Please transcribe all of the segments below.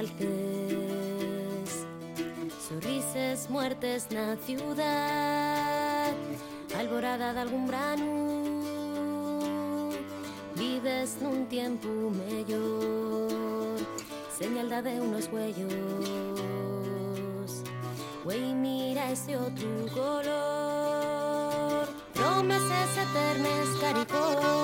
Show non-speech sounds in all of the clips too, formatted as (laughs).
Pasen descalces Sorrises muertes na ciudad. Alborada de algún brano Vives nun tiempo mellor. Señal de unos huellos. Güey, mira ese otro color. Promesas eternas, caricos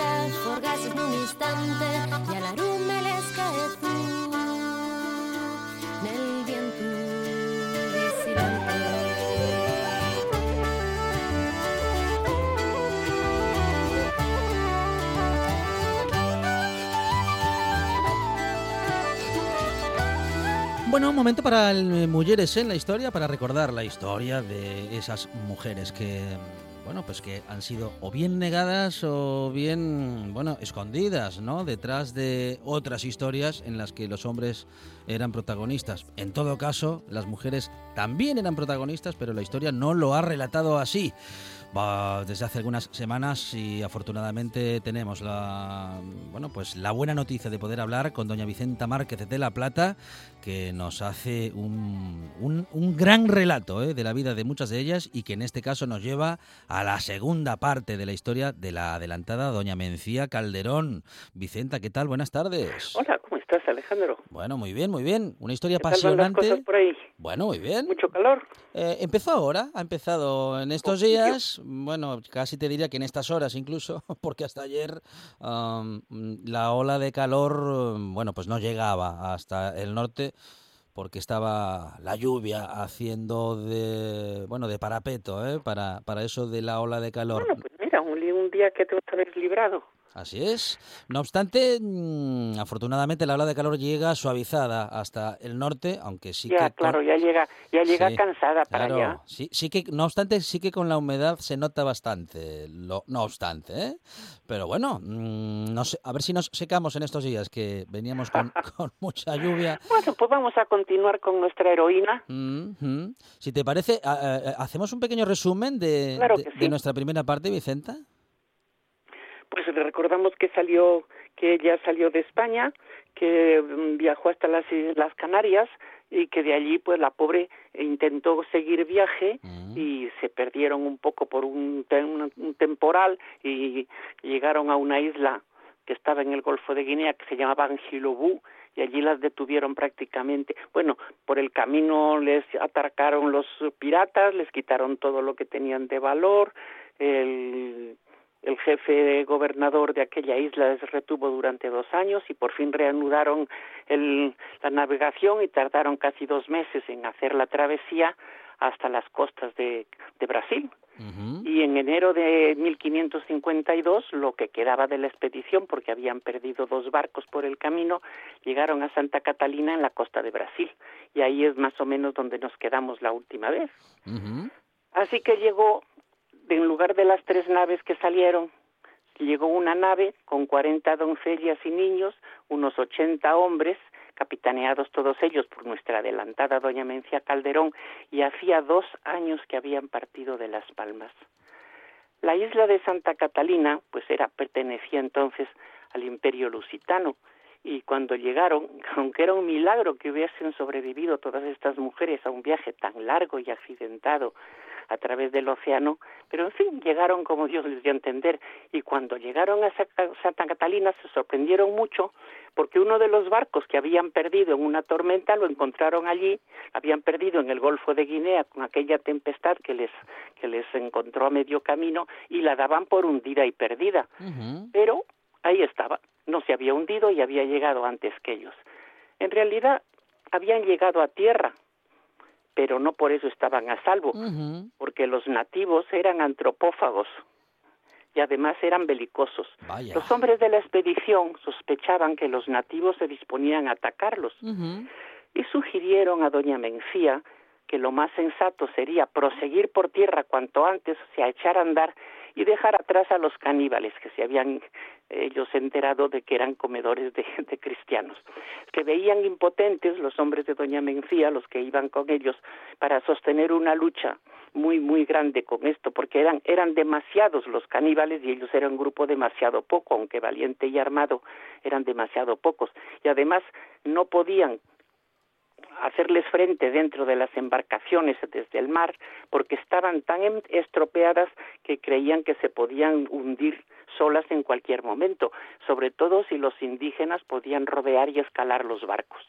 vida, forgases en un instante. Y al arume les cae tú. Nel viento. Bueno, un momento para el Mujeres en la historia, para recordar la historia de esas mujeres que, bueno, pues que han sido o bien negadas o bien, bueno, escondidas, ¿no? Detrás de otras historias en las que los hombres eran protagonistas. En todo caso, las mujeres también eran protagonistas, pero la historia no lo ha relatado así. Va desde hace algunas semanas y afortunadamente tenemos la bueno pues la buena noticia de poder hablar con doña Vicenta Márquez de La Plata que nos hace un, un, un gran relato ¿eh? de la vida de muchas de ellas y que en este caso nos lleva a la segunda parte de la historia de la adelantada doña Mencía Calderón. Vicenta, ¿qué tal? Buenas tardes. Hola, ¿cómo estás, Alejandro? Bueno, muy bien, muy bien. Una historia ¿Qué tal van las apasionante. cosas por ahí? Bueno, muy bien. ¿Mucho calor? Eh, empezó ahora, ha empezado en estos días, bueno, casi te diría que en estas horas incluso, (laughs) porque hasta ayer am, la ola de calor, bueno, pues no llegaba hasta el norte porque estaba la lluvia haciendo de, bueno, de parapeto, ¿eh? para, para eso de la ola de calor. Bueno, pues mira, un, día que te habéis librado. Así es. No obstante, mm, afortunadamente la ola de calor llega suavizada hasta el norte, aunque sí ya, que... claro, ya llega, ya llega Sí, cansada para Claro, allá. sí, sí que, no obstante, sí que con la humedad se nota bastante, lo, no obstante, ¿eh? Pero bueno, mm, no sé, a ver si nos secamos en estos días, que veníamos con, (laughs) con mucha lluvia. Bueno, pues vamos a continuar con nuestra heroína. Mm. Si te parece, a- hacemos un pequeño resumen de, Claro de- que de sí. nuestra primera parte, Vicenta. Pues recordamos que salió, que ella salió de España, que mm, viajó hasta las Islas Canarias y que de allí, pues la pobre intentó seguir viaje Mm. y se perdieron un poco por un, un- un temporal y llegaron a una isla que estaba en el Golfo de Guinea que se llamaba Angilobú y allí las detuvieron prácticamente. Bueno, por el camino les atracaron los piratas, les quitaron todo lo que tenían de valor, el, el jefe gobernador de aquella isla les retuvo durante dos años y por fin reanudaron el- la navegación y tardaron casi dos meses en hacer la travesía hasta las costas de, de Brasil. Y en enero de 1552, lo que quedaba de la expedición, porque habían perdido dos barcos por el camino, llegaron a Santa Catalina en la costa de Brasil. Y ahí es más o menos donde nos quedamos la última vez. Así que llegó, en lugar de las tres naves que salieron, llegó una nave con 40 doncellas y niños, unos 80 hombres, capitaneados todos ellos por nuestra adelantada doña Mencia Calderón, y hacía dos años que habían partido de Las Palmas. La isla de Santa Catalina, pues era, pertenecía entonces al imperio lusitano, y cuando llegaron, (laughs) aunque era un milagro que hubiesen sobrevivido todas estas mujeres a un viaje tan largo y accidentado a través del océano, pero en fin, llegaron como Dios les dio a entender, y cuando llegaron a Sa- Santa Catalina se sorprendieron mucho porque uno de los barcos que habían perdido en una tormenta lo encontraron allí, habían perdido en el Golfo de Guinea con aquella tempestad que les que les encontró a medio camino y la daban por hundida y perdida. Pero ahí estaba, no se había hundido y había llegado antes que ellos. En realidad habían llegado a tierra, pero no por eso estaban a salvo, porque los nativos eran antropófagos y además eran belicosos. Los hombres de la expedición sospechaban que los nativos se disponían a atacarlos y sugirieron a doña Mencía que lo más sensato sería proseguir por tierra cuanto antes, o sea, echar a andar y dejar atrás a los caníbales que se habían ellos enterado de que eran comedores de, cristianos, que veían impotentes los hombres de Doña Mencía, los que iban con ellos, para sostener una lucha muy, muy grande con esto, porque eran, eran demasiados los caníbales y ellos eran un grupo demasiado poco, aunque valiente y armado, eran demasiado pocos. Y además no podían hacerles frente dentro de las embarcaciones desde el mar porque estaban tan em, estropeadas que creían que se podían hundir solas en cualquier momento, sobre todo si los indígenas podían rodear y escalar los barcos.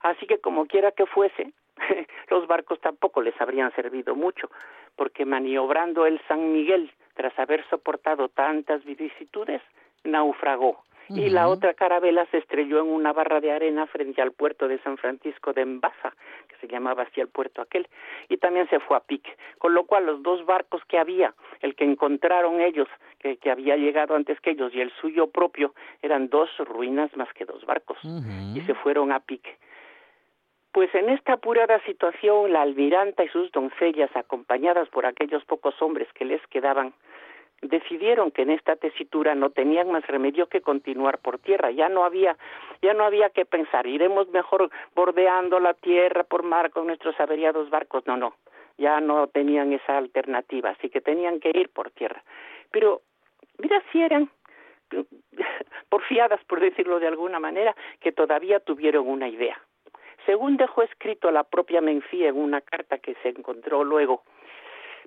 Así que como quiera que fuese, (laughs) los barcos tampoco les habrían servido mucho, porque maniobrando el San Miguel, tras haber soportado tantas vicisitudes, naufragó y la otra carabela se estrelló en una barra de arena frente al puerto de San Francisco de Embaza, que se llamaba así el puerto aquel, y también se fue a pique, con lo cual los dos barcos que había, el que encontraron ellos, que, que había llegado antes que ellos, y el suyo propio, eran dos ruinas más que dos barcos, y se fueron a pique. Pues en esta apurada situación, la almiranta y sus doncellas, acompañadas por aquellos pocos hombres que les quedaban, decidieron que en esta tesitura no tenían más remedio que continuar por tierra, ya no había ya no había que pensar, iremos mejor bordeando la tierra por mar con nuestros averiados barcos, no, no, ya no tenían esa alternativa, así que tenían que ir por tierra. Pero mira si eran (laughs) porfiadas, por decirlo de alguna manera, que todavía tuvieron una idea. Según dejó escrito la propia Menfía en una carta que se encontró luego,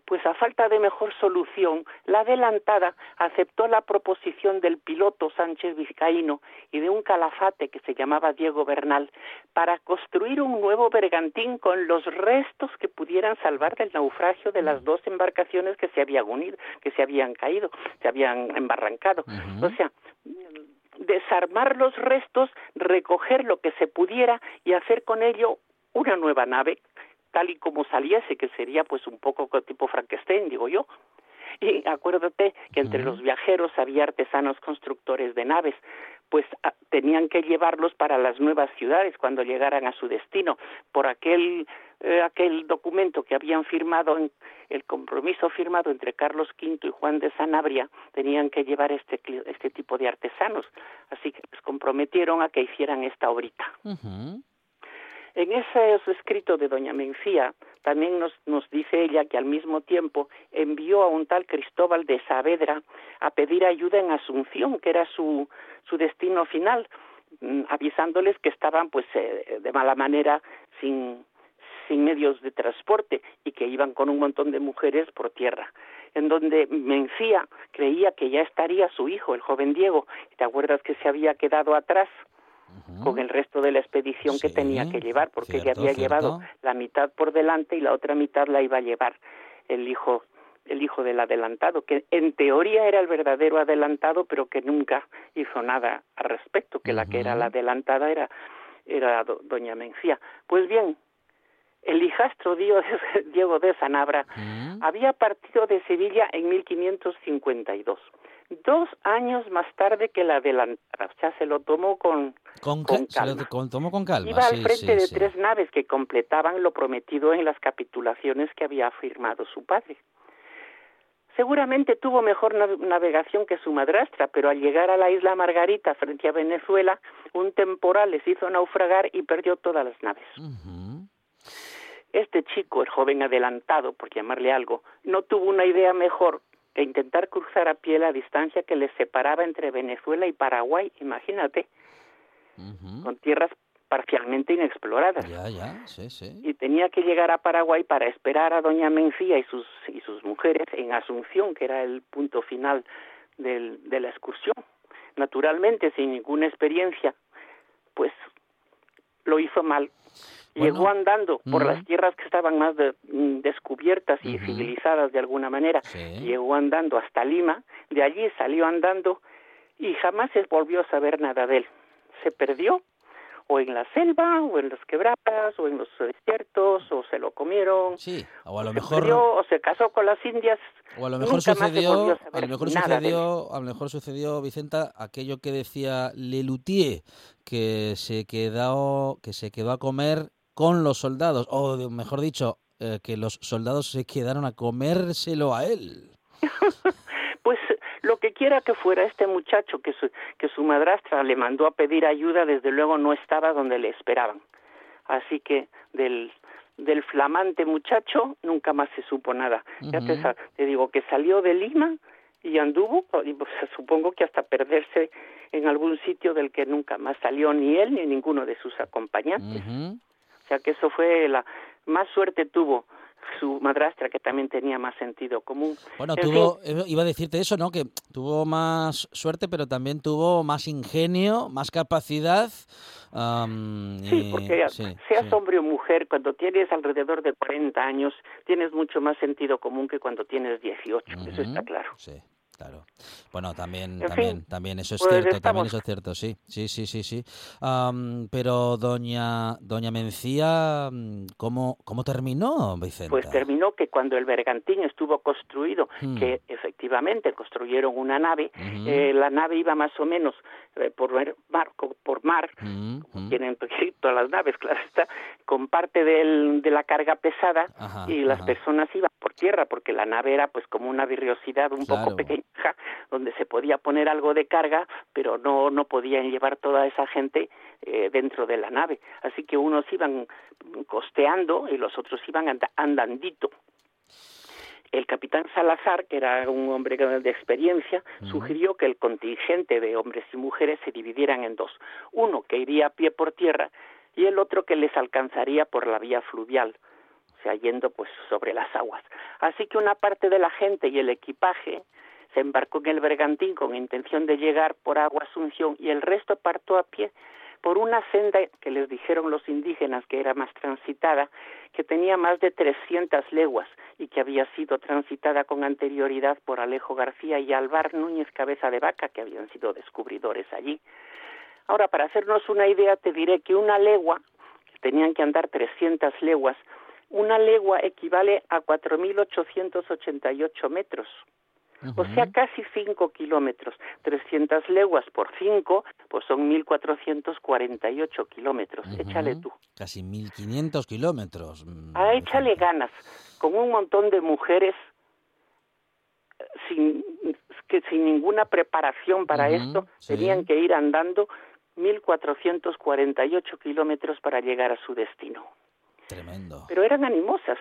pues a falta de mejor solución, la adelantada aceptó la proposición del piloto Sánchez Vizcaíno y de un calafate que se llamaba Diego Bernal para construir un nuevo bergantín con los restos que pudieran salvar del naufragio de las dos embarcaciones que se habían unido, que se habían caído, se habían embarrancado. O sea, desarmar los restos, recoger lo que se pudiera y hacer con ello una nueva nave tal y como saliese, que sería pues un poco tipo Frankenstein, digo yo. Y acuérdate que entre los viajeros había artesanos constructores de naves, pues ah, tenían que llevarlos para las nuevas ciudades cuando llegaran a su destino. Por aquel, eh, aquel documento que habían firmado, en, el compromiso firmado entre Carlos V y Juan de Sanabria, tenían que llevar este, este tipo de artesanos. Así que les comprometieron a que hicieran esta obrita. En ese escrito de doña Mencía también nos, nos dice ella que al mismo tiempo envió a un tal Cristóbal de Saavedra a pedir ayuda en Asunción, que era su, su destino final, mm, avisándoles que estaban pues eh, de mala manera sin, sin medios de transporte y que iban con un montón de mujeres por tierra en donde Mencía creía que ya estaría su hijo, el joven Diego. ¿Te acuerdas que se había quedado atrás? Con el resto de la expedición que tenía que llevar, porque ella había llevado la mitad por delante y la otra mitad la iba a llevar el hijo el hijo del adelantado, que en teoría era el verdadero adelantado, pero que nunca hizo nada al respecto, que la que era la adelantada era, era doña Mencía. Pues bien, el hijastro Diego de (laughs) Sanabra había partido de Sevilla en 1552 dos años más tarde que la adelantada, o sea, se lo tomó con, con, calma. Se lo tomó con calma. Iba al frente de tres naves que completaban lo prometido en las capitulaciones que había firmado su padre. Seguramente tuvo mejor navegación que su madrastra, pero al llegar a la isla Margarita frente a Venezuela, un temporal les hizo naufragar y perdió todas las naves. Este chico, el joven adelantado, por llamarle algo, no tuvo una idea mejor e intentar cruzar a pie la distancia que les separaba entre Venezuela y Paraguay, imagínate, con tierras parcialmente inexploradas. Ya, ya, sí, sí. Y tenía que llegar a Paraguay para esperar a doña Mencía y sus, y sus mujeres en Asunción, que era el punto final del, de la excursión. Naturalmente, sin ninguna experiencia, pues lo hizo mal Llegó andando por las tierras que estaban más mm, descubiertas y civilizadas de alguna manera. Llegó andando hasta Lima, de allí salió andando y jamás se volvió a saber nada de él. Se perdió o en la selva, o en las quebradas, o en los desiertos, o se lo comieron. Sí, o a lo se mejor perdió, o se casó con las indias. o a lo mejor se a a lo de sucedió, a lo mejor sucedió Vicenta aquello que decía Lelutier, que se quedó que se quedó a comer con los soldados o mejor dicho, eh, que los soldados se quedaron a comérselo a él. (laughs) Pues lo que quiera que fuera este muchacho que su, que su madrastra le mandó a pedir ayuda, desde luego no estaba donde le esperaban. Así que del, del flamante muchacho nunca más se supo nada. Ya te, te digo que salió de Lima y anduvo, y pues, (laughs) supongo que hasta perderse en algún sitio del que nunca más salió ni él ni ninguno de sus acompañantes. O sea que eso fue la más suerte tuvo su madrastra que también tenía más sentido común. Bueno, En tuvo, eh, iba a decirte eso, ¿no? Que tuvo más suerte, pero también tuvo más ingenio, más capacidad. am, Sí, porque sí, seas sí. hombre o mujer, cuando tienes alrededor de 40 años, tienes mucho más sentido común que cuando tienes 18, eso está claro. Sí, claro. Bueno, también, En también, fin, también eso es pues cierto, también eso es cierto, sí, sí, sí, sí, sí. Am, pero doña, doña Mencía, mm, ¿cómo, cómo terminó, Vicenta? Pues terminó que cuando el bergantín estuvo construido, Hmm. que efectivamente construyeron una nave, eh, la nave iba más o menos eh, por mar, por mar Mm, mm. tienen todas las naves, (laughs) claro está, con parte del, de la carga pesada Ajá, y las ajá. personas iban por tierra porque la nave era pues como una virriosidad un Claro. poco pequeña (laughs) donde se podía poner algo de carga pero no no podían llevar toda esa gente eh, dentro de la nave así que unos iban costeando y los otros iban anda- andandito el capitán Salazar, que era un hombre de experiencia, sugirió que el contingente de hombres y mujeres se dividieran en dos. Uno que iría a pie por tierra y el otro que les alcanzaría por la vía fluvial, o sea, yendo pues sobre las aguas. Así que una parte de la gente y el equipaje se embarcó en el bergantín con intención de llegar por agua Asunción y el resto partió a pie por una senda que les dijeron los indígenas que era más transitada, que tenía más de 300 leguas y que había sido transitada con anterioridad por Alejo García y Alvar Núñez Cabeza de Vaca, que habían sido descubridores allí. Ahora, para hacernos una idea, te diré que una legua, que tenían que andar 300 leguas, una legua equivale a 4.888 metros. O sea, casi 5 kilómetros. 300 leguas por 5, pues son 1.448 kilómetros. Échale Ujú. tú. Casi 1500 kilómetros. mm, Ah, échale ganas. Con un montón de mujeres eh, sin, que sin ninguna preparación para esto, sí. tenían que ir andando 1.448 kilómetros para llegar a su destino. Tremendo. Pero eran animosas.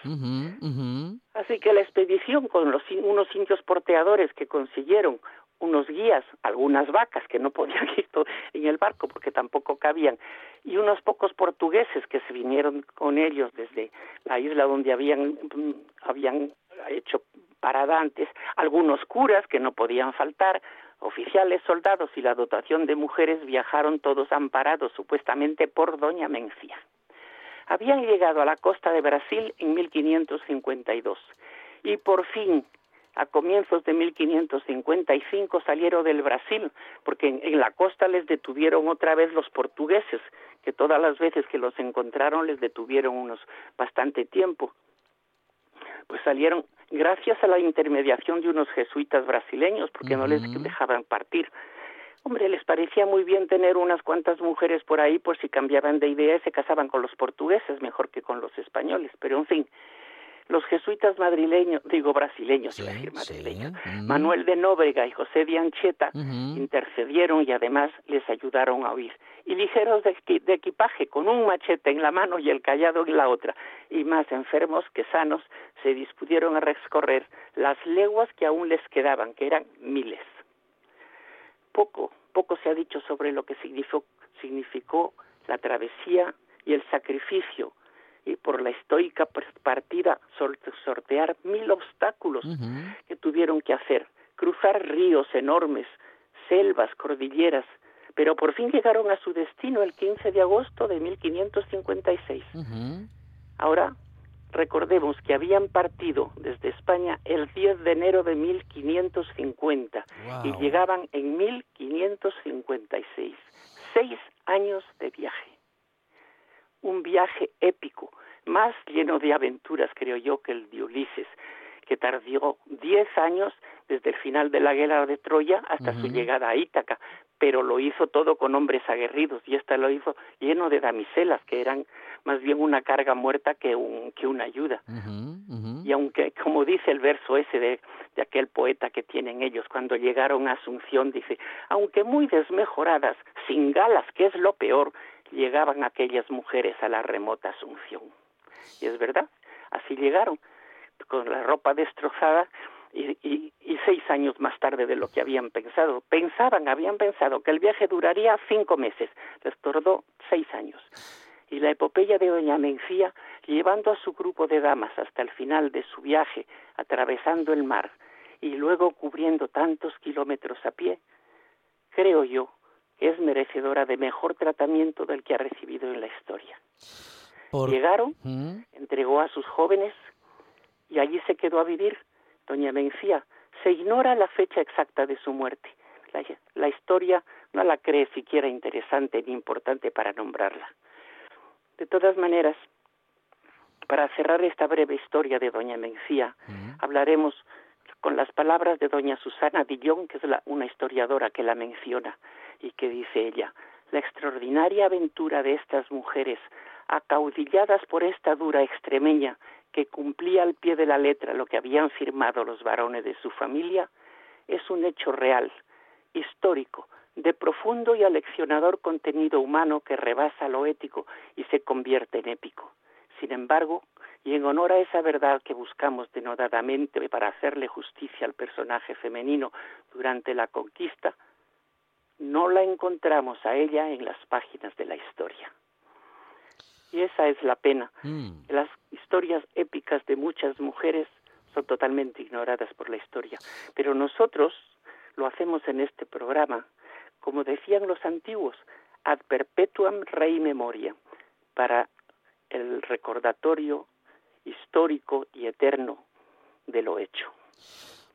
Así que la expedición con los unos indios porteadores que consiguieron unos guías, algunas vacas que no podían (laughs) ir en el barco porque tampoco cabían, y unos pocos portugueses que se vinieron con ellos desde la isla donde habían, mm, habían hecho parada antes, algunos curas que no podían faltar, oficiales, soldados y la dotación de mujeres viajaron todos amparados supuestamente por Doña Mencía habían llegado a la costa de Brasil en 1552 y por fin a comienzos de 1555 salieron del Brasil porque en, en la costa les detuvieron otra vez los portugueses que todas las veces que los encontraron les detuvieron unos bastante tiempo. Pues salieron gracias a la intermediación de unos jesuitas brasileños porque no les dejaban partir Hombre, les parecía muy bien tener unas cuantas mujeres por ahí por si cambiaban de idea y se casaban con los portugueses mejor que con los españoles. Pero en fin, los jesuitas madrileños, digo brasileños, iba a Sí, decir sí, madrileños, mm. Manuel de Nóbrega y José de Ancheta intercedieron y además les ayudaron a huir. Y ligeros de, de equipaje, con un machete en la mano y el callado en la otra, y más enfermos que sanos, se dispudieron a recorrer las leguas que aún les quedaban, que eran miles poco, poco se ha dicho sobre lo que significó, significó la travesía y el sacrificio y por la estoica pr- partida sor- sortear mil obstáculos que tuvieron que hacer, cruzar ríos enormes, selvas, cordilleras, pero por fin llegaron a su destino el 15 de agosto de 1556. Ujú. Ahora recordemos que habían partido desde España el 10 de enero de 1550 y llegaban en 1556. Seis años de viaje. Un viaje épico, más lleno de aventuras, creo yo, que el de Ulises, que tardó diez años desde el final de la guerra de Troya hasta su llegada a Ítaca, pero lo hizo todo con hombres aguerridos y esta lo hizo lleno de damiselas, que eran más bien una carga muerta que, un, que una ayuda. Y aunque, como dice el verso ese de, de aquel poeta que tienen ellos, cuando llegaron a Asunción, dice, aunque muy desmejoradas, sin galas, que es lo peor, llegaban aquellas mujeres a la remota Asunción. Y es verdad, así llegaron, con la ropa destrozada y, y, y seis años más tarde de lo que habían pensado. Pensaban, habían pensado que el viaje duraría cinco meses, les tardó seis años y la epopeya de Doña Mencía llevando a su grupo de damas hasta el final de su viaje, atravesando el mar y luego cubriendo tantos kilómetros a pie, creo yo que es merecedora de mejor tratamiento del que ha recibido en la historia. Por- Llegaron, entregó a sus jóvenes y allí se quedó a vivir. Doña Mencía, se ignora la fecha exacta de su muerte. La, la historia no la cree siquiera interesante ni importante para nombrarla. De todas maneras, para cerrar esta breve historia de Doña Mencía, hablaremos con las palabras de Doña Susana Dillon, que es la- una historiadora que la menciona, y que dice ella, la extraordinaria aventura de estas mujeres, acaudilladas por esta dura extremeña, que cumplía al pie de la letra lo que habían firmado los varones de su familia, es un hecho real, histórico, de profundo y aleccionador contenido humano que rebasa lo ético y se convierte en épico. Sin embargo, y en honor a esa verdad que buscamos denodadamente para hacerle justicia al personaje femenino durante la conquista, no la encontramos a ella en las páginas de la historia. Y esa es la pena. Mm. Las historias épicas de muchas mujeres son totalmente ignoradas por la historia. Pero nosotros lo hacemos en este programa, como decían los antiguos, ad perpetuam rei memoria, para el recordatorio histórico y eterno de lo hecho.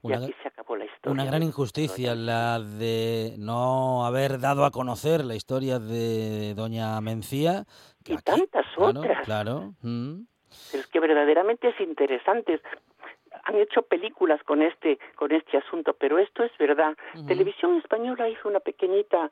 Una, y aquí se acabó la historia. una gran injusticia la de no haber dado a conocer la historia de Doña Mencía. que Y aquí- tantas otras. Claro. mm. Es que verdaderamente es interesante. Han hecho películas con este con este asunto, pero esto es verdad. Televisión española hizo una pequeñita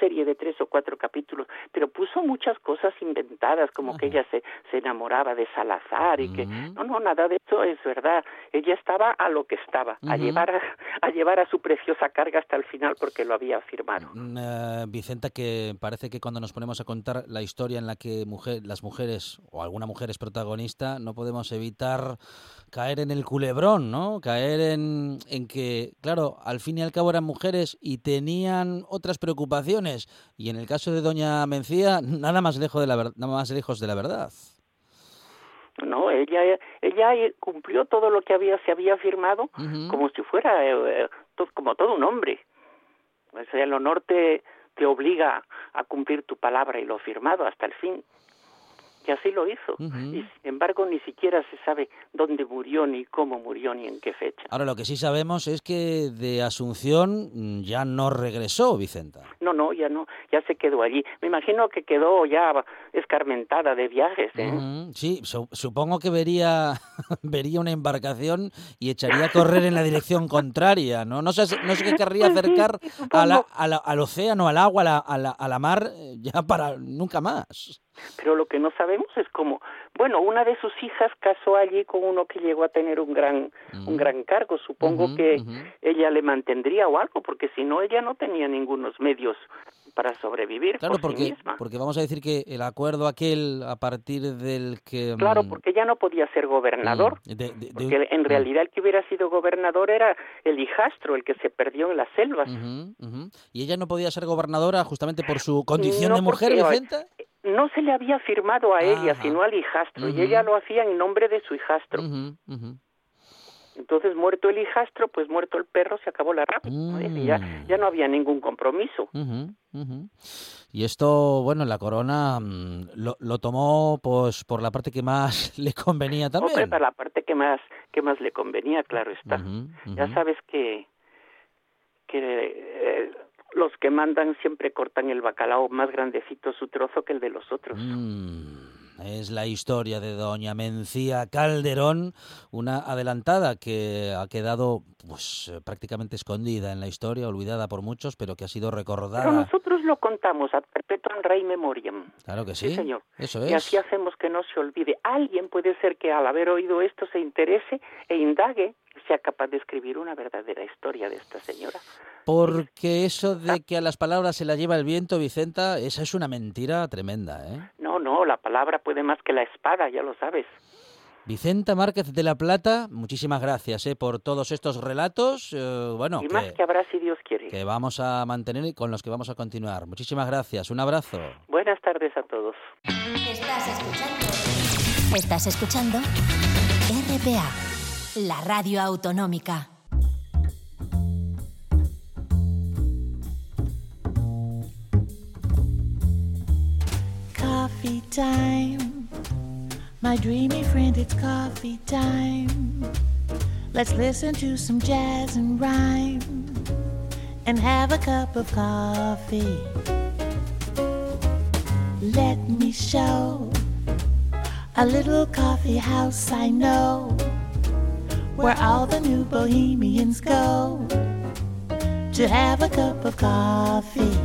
serie de tres o cuatro capítulos, pero puso muchas cosas inventadas, como que ella se, se enamoraba de Salazar y que Ujú. no, no, nada de eso es verdad. Ella estaba a lo que estaba, a llevar a, a llevar a su preciosa carga hasta el final porque lo había firmado. Mm, eh, Vicenta, que parece que cuando nos ponemos a contar la historia en la que mujer, las mujeres o alguna mujer es protagonista, no podemos evitar caer en el culebrón, ¿no? Caer en, en que, claro, al fin y al cabo eran mujeres y tenían otras preocupaciones. Y en el caso de Doña Mencía, nada más lejos de la, ver- nada más lejos de la verdad. No, ella ella cumplió todo lo que había se había firmado como si fuera eh, to- como todo un hombre. O sea, el honor te, te obliga a cumplir tu palabra y lo firmado hasta el fin. Y así lo hizo. Ujú. Y sin embargo, ni siquiera se sabe dónde murió, ni cómo murió, ni en qué fecha. Ahora lo que sí sabemos es que de Asunción mm, ya no regresó, Vicenta. No, no, ya no, ya se quedó allí. Me imagino que quedó ya escarmentada de viajes, ¿eh? Ujú, Sí, su- supongo que vería, (laughs) vería una embarcación y echaría a correr en la dirección contraria, ¿no? No sé, no sé qué querría Pues sí, acercar sí, a la- a la- al océano, al agua, a la, a la- a la mar, eh, ya para nunca más. Pero lo que no sabemos es cómo, bueno, una de sus hijas casó allí con uno que llegó a tener un gran, un gran cargo. Supongo Ujú, que ujú. ella le mantendría o algo, porque si no ella no tenía ningunos medios para sobrevivir Claro, por sí porque, misma. porque vamos a decir que el acuerdo aquel a partir del que... Claro, mm, porque ella no podía ser gobernador. mm, de- de- de- Porque en mm, realidad el que hubiera sido gobernador era el hijastro, el que se perdió en las selvas. ujú. Y ella no podía ser gobernadora justamente por su condición No, de mujer, Vicenta. No se le había firmado a ella, Ajá. sino al hijastro, y ella lo hacía en nombre de su hijastro. Entonces, muerto el hijastro, pues muerto el perro, se acabó la rápida. ¿no? Y ya, Mm. ya no había ningún compromiso. Y esto, bueno, la corona mm, lo, lo tomó pues por la parte que más (laughs) le convenía Hombre, también. para la parte que más, que más le convenía, claro está. Ya sabes que, que eh, los que mandan siempre cortan el bacalao más grandecito su trozo que el de los otros. Mm, es la historia de doña Mencía Calderón, una adelantada que ha quedado pues eh, prácticamente escondida en la historia, olvidada por muchos, pero que ha sido Pero recordada. nosotros lo contamos ad perpetuam rei memoriam. Claro que sí. Sí, señor. Eso Y así es. hacemos que no se olvide. Alguien puede ser que al haber oído esto se interese e indague sea capaz de escribir una verdadera historia de esta señora. Porque eso de que a las palabras se las lleva el viento, Vicenta, esa es una mentira tremenda, ¿eh? No, no, la palabra puede más que la espada, ya lo sabes. Vicenta Márquez de la Plata, muchísimas gracias ¿eh? por todos estos relatos. eh, bueno, y más que, que habrá si Dios quiere. que vamos a mantener y con los que vamos a continuar. Muchísimas gracias. Un abrazo. Buenas tardes a todos. Estás escuchando. Estás escuchando RPA, la radio autonómica. Coffee time. My dreamy friend, it's coffee time. Let's listen to some jazz and rhyme and have a cup of coffee. Let me show a little coffee house I know where all the new bohemians go to have a cup of coffee.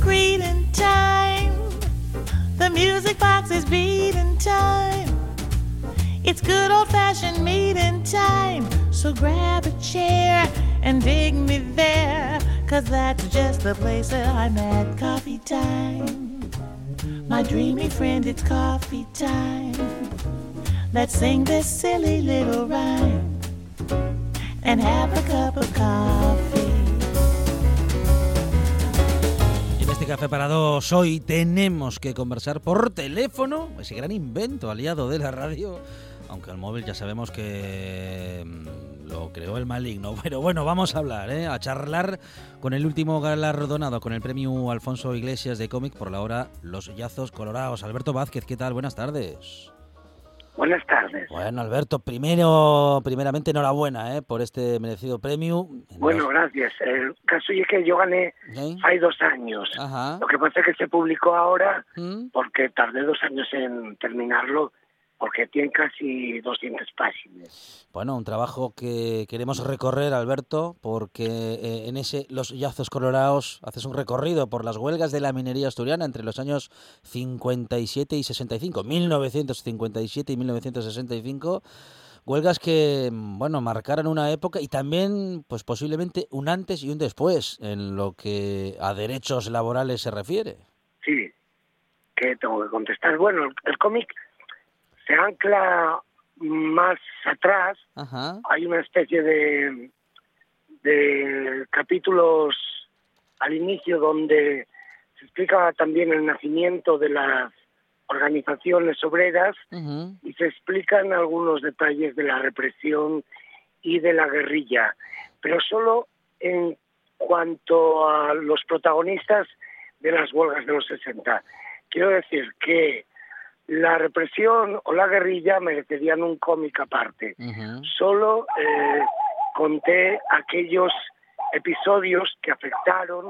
Greeting time. The music box is beating time. It's good old fashioned meeting time. So grab a chair and dig me there. Cause that's just the place that I'm at. Coffee time. My dreamy friend, it's coffee time. Let's sing this silly little rhyme and have a cup of coffee. En este café para dos hoy tenemos que conversar por teléfono, ese gran invento aliado de la radio, aunque el móvil ya sabemos que mm, lo creó el maligno. (laughs) Pero bueno, vamos a hablar, ¿eh? a charlar con el último galardonado con el premio Alfonso Iglesias de cómic por la hora Los Yazos Colorados. Alberto Vázquez, ¿qué tal? Buenas tardes. Buenas tardes. Bueno, Alberto, primero, primeramente enhorabuena ¿eh? por este merecido premio. Bueno, gracias. El caso es que yo gané hay dos años. Ajá. Lo que pasa es que se publicó ahora ¿Mm? porque tardé dos años en terminarlo porque tiene casi 200 páginas. Bueno, un trabajo que queremos recorrer, Alberto, porque eh, en ese Los Yazos Colorados haces un recorrido por las huelgas de la minería asturiana entre los años 57 y 65, 1957 y 1965. Huelgas que, bueno, marcaron una época y también, pues posiblemente un antes y un después en lo que a derechos laborales se refiere. Sí, que tengo que contestar. Bueno, el, el cómic se ancla más atrás. Ajá. Hay una especie de, de capítulos al inicio donde se explica también el nacimiento de las organizaciones obreras y se explican algunos detalles de la represión y de la guerrilla, pero solo en cuanto a los protagonistas de las huelgas de los 60. Quiero decir que la represión o la guerrilla merecerían un cómic aparte. Solo eh, conté aquellos episodios que afectaron,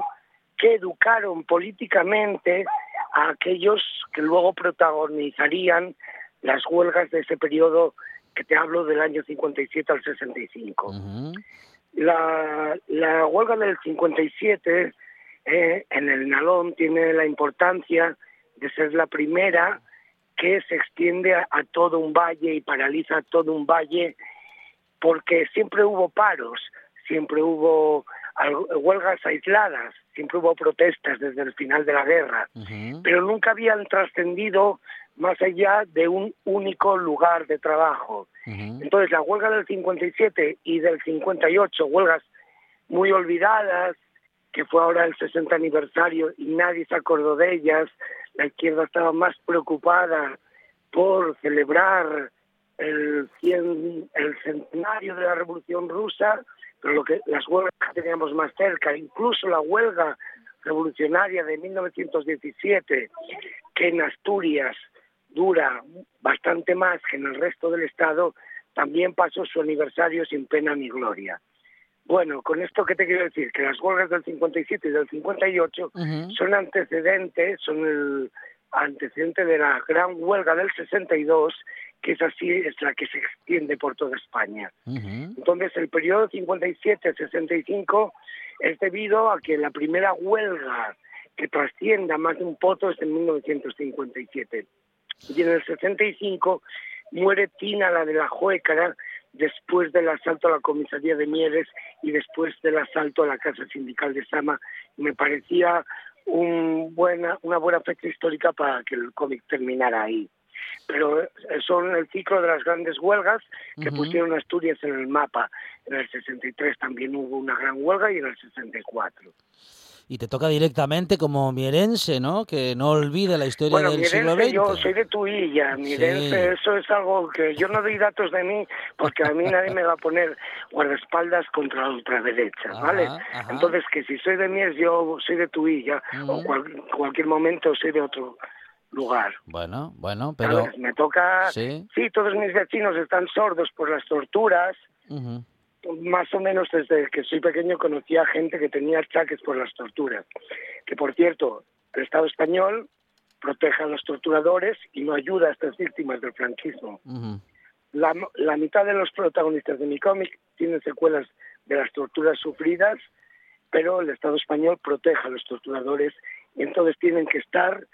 que educaron políticamente a aquellos que luego protagonizarían las huelgas de ese periodo que te hablo del año 57 al 65. Ujú. La, la huelga del 57 eh, en el Nalón tiene la importancia de ser la primera que se extiende a, a todo un valle y paraliza todo un valle porque siempre hubo paros, siempre hubo huelgas aisladas, siempre hubo protestas desde el final de la guerra, pero nunca habían trascendido más allá de un único lugar de trabajo. Entonces, la huelga del 57 y del 58, huelgas muy olvidadas, que fue ahora el 60 aniversario y nadie se acordó de ellas, la izquierda estaba más preocupada por celebrar el, cien- el centenario de la Revolución Rusa, pero lo que las huelgas que teníamos más cerca, incluso la huelga revolucionaria de 1917, que en Asturias dura bastante más que en el resto del Estado, también pasó su aniversario sin pena ni gloria. Bueno, con esto que te quiero decir, que las huelgas del 57 y del 58 Ujú. son antecedentes, son el antecedente de la gran huelga del 62, que es así, es la que se extiende por toda España. Entonces, el periodo 57-65 es debido a que la primera huelga que trascienda más de un poto es en 1957. Y en el 65 muere Tina, la de la Juécara, después del asalto a la comisaría de Mieres y después del asalto a la casa sindical de Sama. Me parecía un buena, una buena fecha histórica para que el cómic terminara ahí. Pero eh, son el ciclo de las grandes huelgas que pusieron Asturias en el mapa. En el 63 también hubo una gran huelga y en el 64. Y te toca directamente como mierense, ¿no? Que no olvide la historia Bueno, del siglo XX. yo soy de Tuilla, Mirense, Sí. eso es algo que yo no doy datos de mí porque a mí nadie me va a poner guardaespaldas contra la ultraderecha, ¿vale? ajá. Entonces, que si soy de Mies, yo soy de Tuilla, o Ujú. cual- cualquier momento soy de otro lugar. Bueno, bueno, pero... Me toca... Sí. sí, todos mis vecinos están sordos por las torturas, Ujú. Más o menos desde que soy pequeño conocía gente que tenía achaques por las torturas. Que por cierto, el Estado español protege a los torturadores y no ayuda a estas víctimas del franquismo. Ujú. La, la mitad de los protagonistas de mi cómic tienen secuelas de las torturas sufridas, pero el Estado español protege a los torturadores y entonces tienen que estar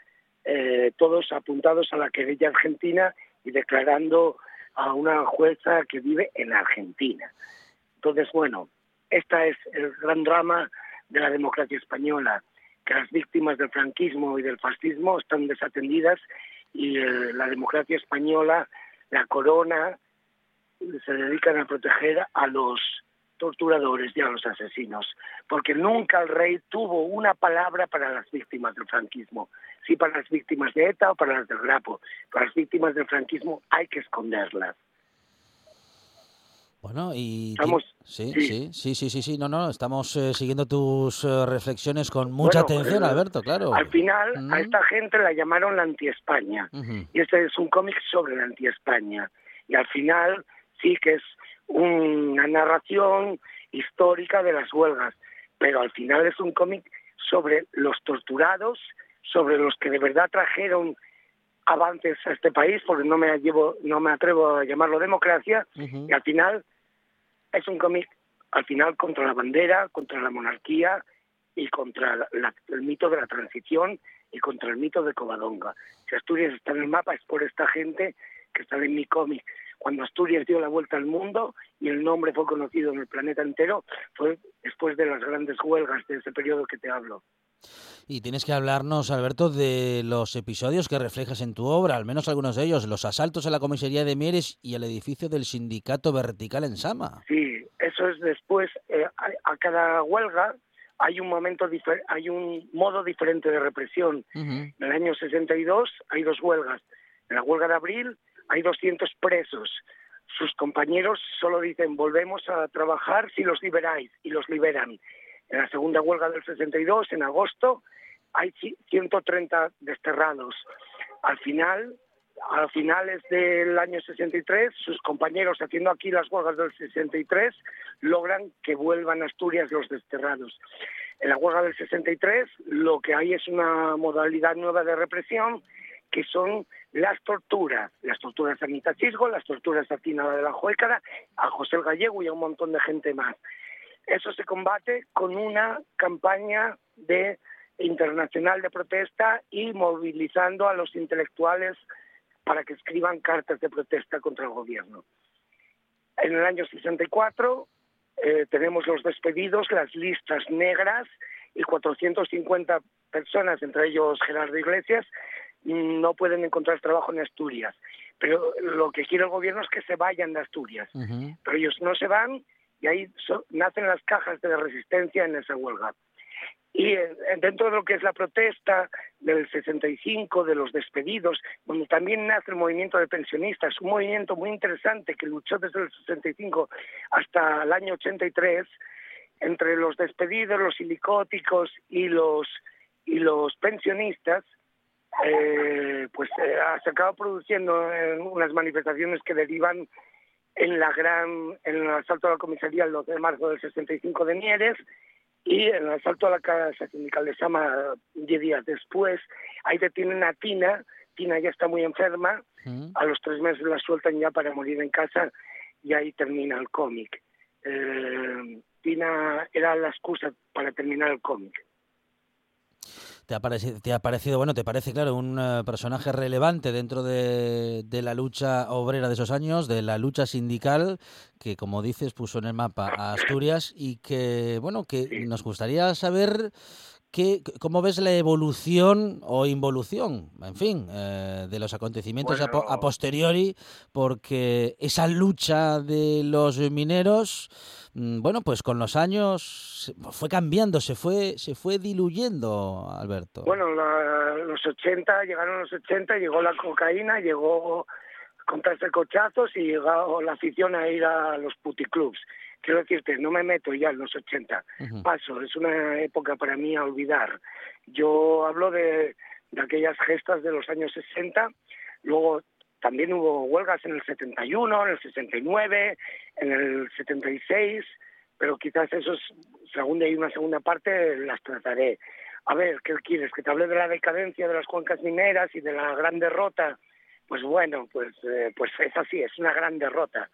eh, todos apuntados a la querella argentina y declarando a una jueza que vive en Argentina. Entonces, bueno, esta es el gran drama de la democracia española, que las víctimas del franquismo y del fascismo están desatendidas y eh, la democracia española, la corona, se dedican a proteger a los torturadores y a los asesinos, porque nunca el rey tuvo una palabra para las víctimas del franquismo, sí para las víctimas de ETA o para las del Grapo, para las víctimas del franquismo hay que esconderlas. Bueno, y... Estamos- Sí, sí. sí, sí, sí, sí, no, no, estamos eh, siguiendo tus eh, reflexiones con mucha Bueno, atención, eh, Alberto, claro. Al final, Mm. a esta gente la llamaron la anti-España. Y este es un cómic sobre la anti-España. Y al final sí que es una narración histórica de las huelgas. Pero al final es un cómic sobre los torturados, sobre los que de verdad trajeron avances a este país, porque no me, llevo, no me atrevo a llamarlo democracia. Y al final es un cómic, al final, contra la bandera, contra la monarquía y contra el mito de la transición y contra el mito de Covadonga. Si Asturias está en el mapa es por esta gente que está en mi cómic. Cuando Asturias dio la vuelta al mundo y el nombre fue conocido en el planeta entero, fue después de las grandes huelgas de ese periodo que te hablo. Y tienes que hablarnos, Alberto, de los episodios que reflejas en tu obra, al menos algunos de ellos, los asaltos a la comisaría de Mieres y al edificio del sindicato vertical en Sama. Sí, eso es después, eh, a, a cada huelga hay un momento, hay un modo diferente de represión. En el año 62 hay dos huelgas. En la huelga de abril hay 200 presos. Sus compañeros solo dicen volvemos a trabajar si los liberáis y los liberan. En la segunda huelga del 62, en agosto, hay ci- 130 desterrados. Al final, a finales del año 63, sus compañeros haciendo aquí las huelgas del 63 logran que vuelvan a Asturias los desterrados. En la huelga del 63 lo que hay es una modalidad nueva de represión que son las torturas, las torturas a Anita Chisgo, las torturas a Tina de la Juécara, a José el Gallego y a un montón de gente más. Eso se combate con una campaña de internacional de protesta y movilizando a los intelectuales para que escriban cartas de protesta contra el gobierno. En el año 64 eh, tenemos los despedidos, las listas negras y 450 personas, entre ellos Gerardo Iglesias, no pueden encontrar trabajo en Asturias. Pero lo que quiere el gobierno es que se vayan de Asturias. Pero ellos no se van y ahí so- nacen las cajas de resistencia en esa huelga. Y eh, dentro de lo que es la protesta del 65, de los despedidos, donde también nace el movimiento de pensionistas, un movimiento muy interesante que luchó desde el 65 hasta el año 83, entre los despedidos, los silicóticos y los, y los pensionistas, eh, pues eh, se acaba produciendo eh, unas manifestaciones que derivan en la gran en el asalto a la comisaría el 12 de marzo del 65 de Mieres y en el asalto a la casa sindical de Sama diez días después, ahí detienen a Tina, Tina ya está muy enferma, a los tres meses la sueltan ya para morir en casa y ahí termina el cómic. Eh, Tina era la excusa para terminar el cómic. ¿Te ha, parecido, ¿Te ha parecido, bueno, te parece, claro, un eh, personaje relevante dentro de, de, la lucha obrera de esos años, de la lucha sindical, que, como dices, puso en el mapa a Asturias y que, bueno, que nos gustaría saber que, cómo ves la evolución o involución, en fin, eh, de los acontecimientos bueno. a, a posteriori, porque esa lucha de los mineros mm, bueno, pues con los años fue cambiando, se fue, se fue diluyendo, Alberto. Bueno, la, los 80, llegaron los 80, llegó la cocaína, llegó comprarse cochazos y llegó la afición a ir a los puticlubs. Quiero decirte, no me meto ya en los 80, uh -huh. paso, es una época para mí a olvidar. Yo hablo de, de aquellas gestas de los años 60, luego también hubo huelgas en el 71, en el 69, en el 76, pero quizás esos, segunda y una segunda parte, las trataré. A ver, ¿qué quieres? ¿Que te hable de la decadencia de las cuencas mineras y de la gran derrota? Pues bueno, pues, eh, pues es así, es una gran derrota.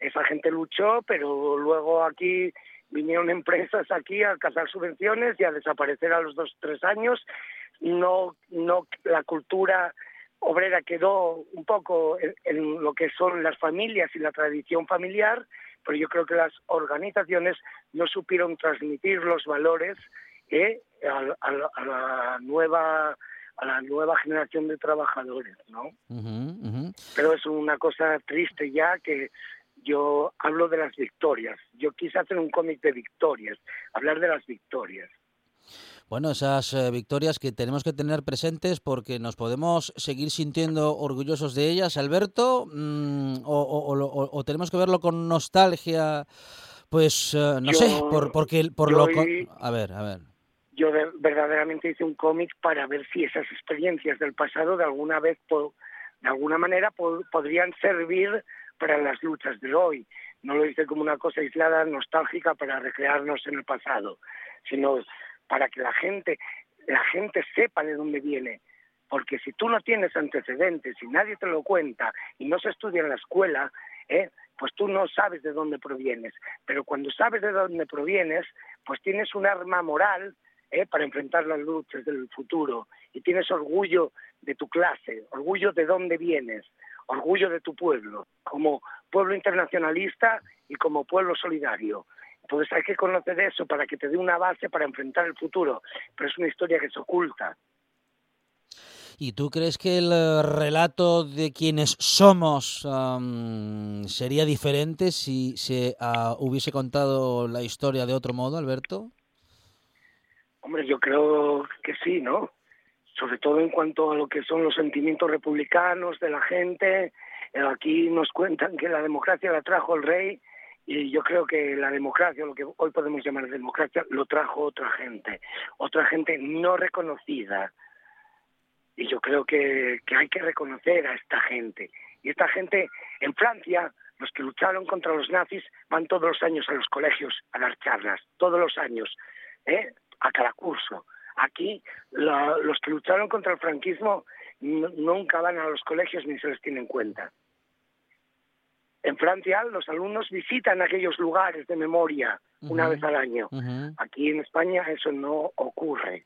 Esa gente luchó, pero luego aquí vinieron empresas aquí a cazar subvenciones y a desaparecer a los dos tres años. No, no la cultura obrera quedó un poco en, en, lo que son las familias y la tradición familiar, pero yo creo que las organizaciones no supieron transmitir los valores eh, a, a, a, la nueva a la nueva generación de trabajadores, ¿no? Uh -huh, uh -huh. Pero es una cosa triste ya que yo hablo de las victorias. Yo quise hacer un cómic de victorias, hablar de las victorias. Bueno, esas eh, victorias que tenemos que tener presentes porque nos podemos seguir sintiendo orgullosos de ellas, Alberto, mmm, o, o, o, o, tenemos que verlo con nostalgia, pues eh, no yo, sé, por, porque, por lo... Hoy, a ver, a ver. Yo de, verdaderamente hice un cómic para ver si esas experiencias del pasado de alguna vez, po, de alguna manera, po, podrían servir para las luchas de hoy. No lo hice como una cosa aislada, nostálgica, para recrearnos en el pasado, sino para que la gente, la gente sepa de dónde viene. Porque si tú no tienes antecedentes y nadie te lo cuenta y no se estudia en la escuela, ¿eh? pues tú no sabes de dónde provienes. Pero cuando sabes de dónde provienes, pues tienes un arma moral ¿eh? para enfrentar las luchas del futuro y tienes orgullo de tu clase, orgullo de dónde vienes, orgullo de tu pueblo, como pueblo internacionalista y como pueblo solidario. Entonces hay que conocer eso para que te dé una base para enfrentar el futuro, pero es una historia que se oculta. ¿Y tú crees que el eh, relato de quienes somos um, sería diferente si se uh, hubiese contado la historia de otro modo, Alberto? Hombre, yo creo que sí, ¿no? Sobre todo en cuanto a lo que son los sentimientos republicanos de la gente. Eh, aquí nos cuentan que la democracia la trajo el rey y yo creo que la democracia, lo que hoy podemos llamar democracia, lo trajo otra gente, otra gente no reconocida. Y yo creo que, hay que reconocer a esta gente. Y esta gente, en Francia, los que lucharon contra los nazis van todos los años a los colegios a dar charlas, todos los años, ¿eh? a cada curso. Aquí, la, los que lucharon contra el franquismo nunca van a los colegios ni se les tiene en cuenta. En Francia los alumnos visitan aquellos lugares de memoria una uh -huh. vez al año. Uh -huh. Aquí en España eso no ocurre.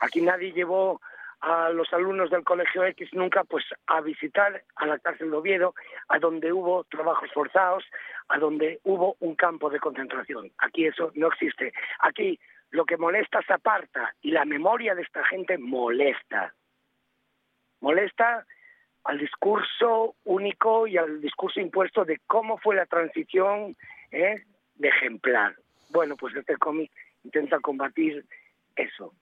Aquí nadie llevó a los alumnos del Colegio X nunca pues a visitar a la cárcel de Oviedo, a donde hubo trabajos forzados, a donde hubo un campo de concentración. Aquí eso no existe. Aquí lo que molesta se aparta y la memoria de esta gente molesta. Molesta al discurso único y al discurso impuesto de cómo fue la transición ¿eh? de ejemplar. Bueno, pues este cómic intenta combatir eso.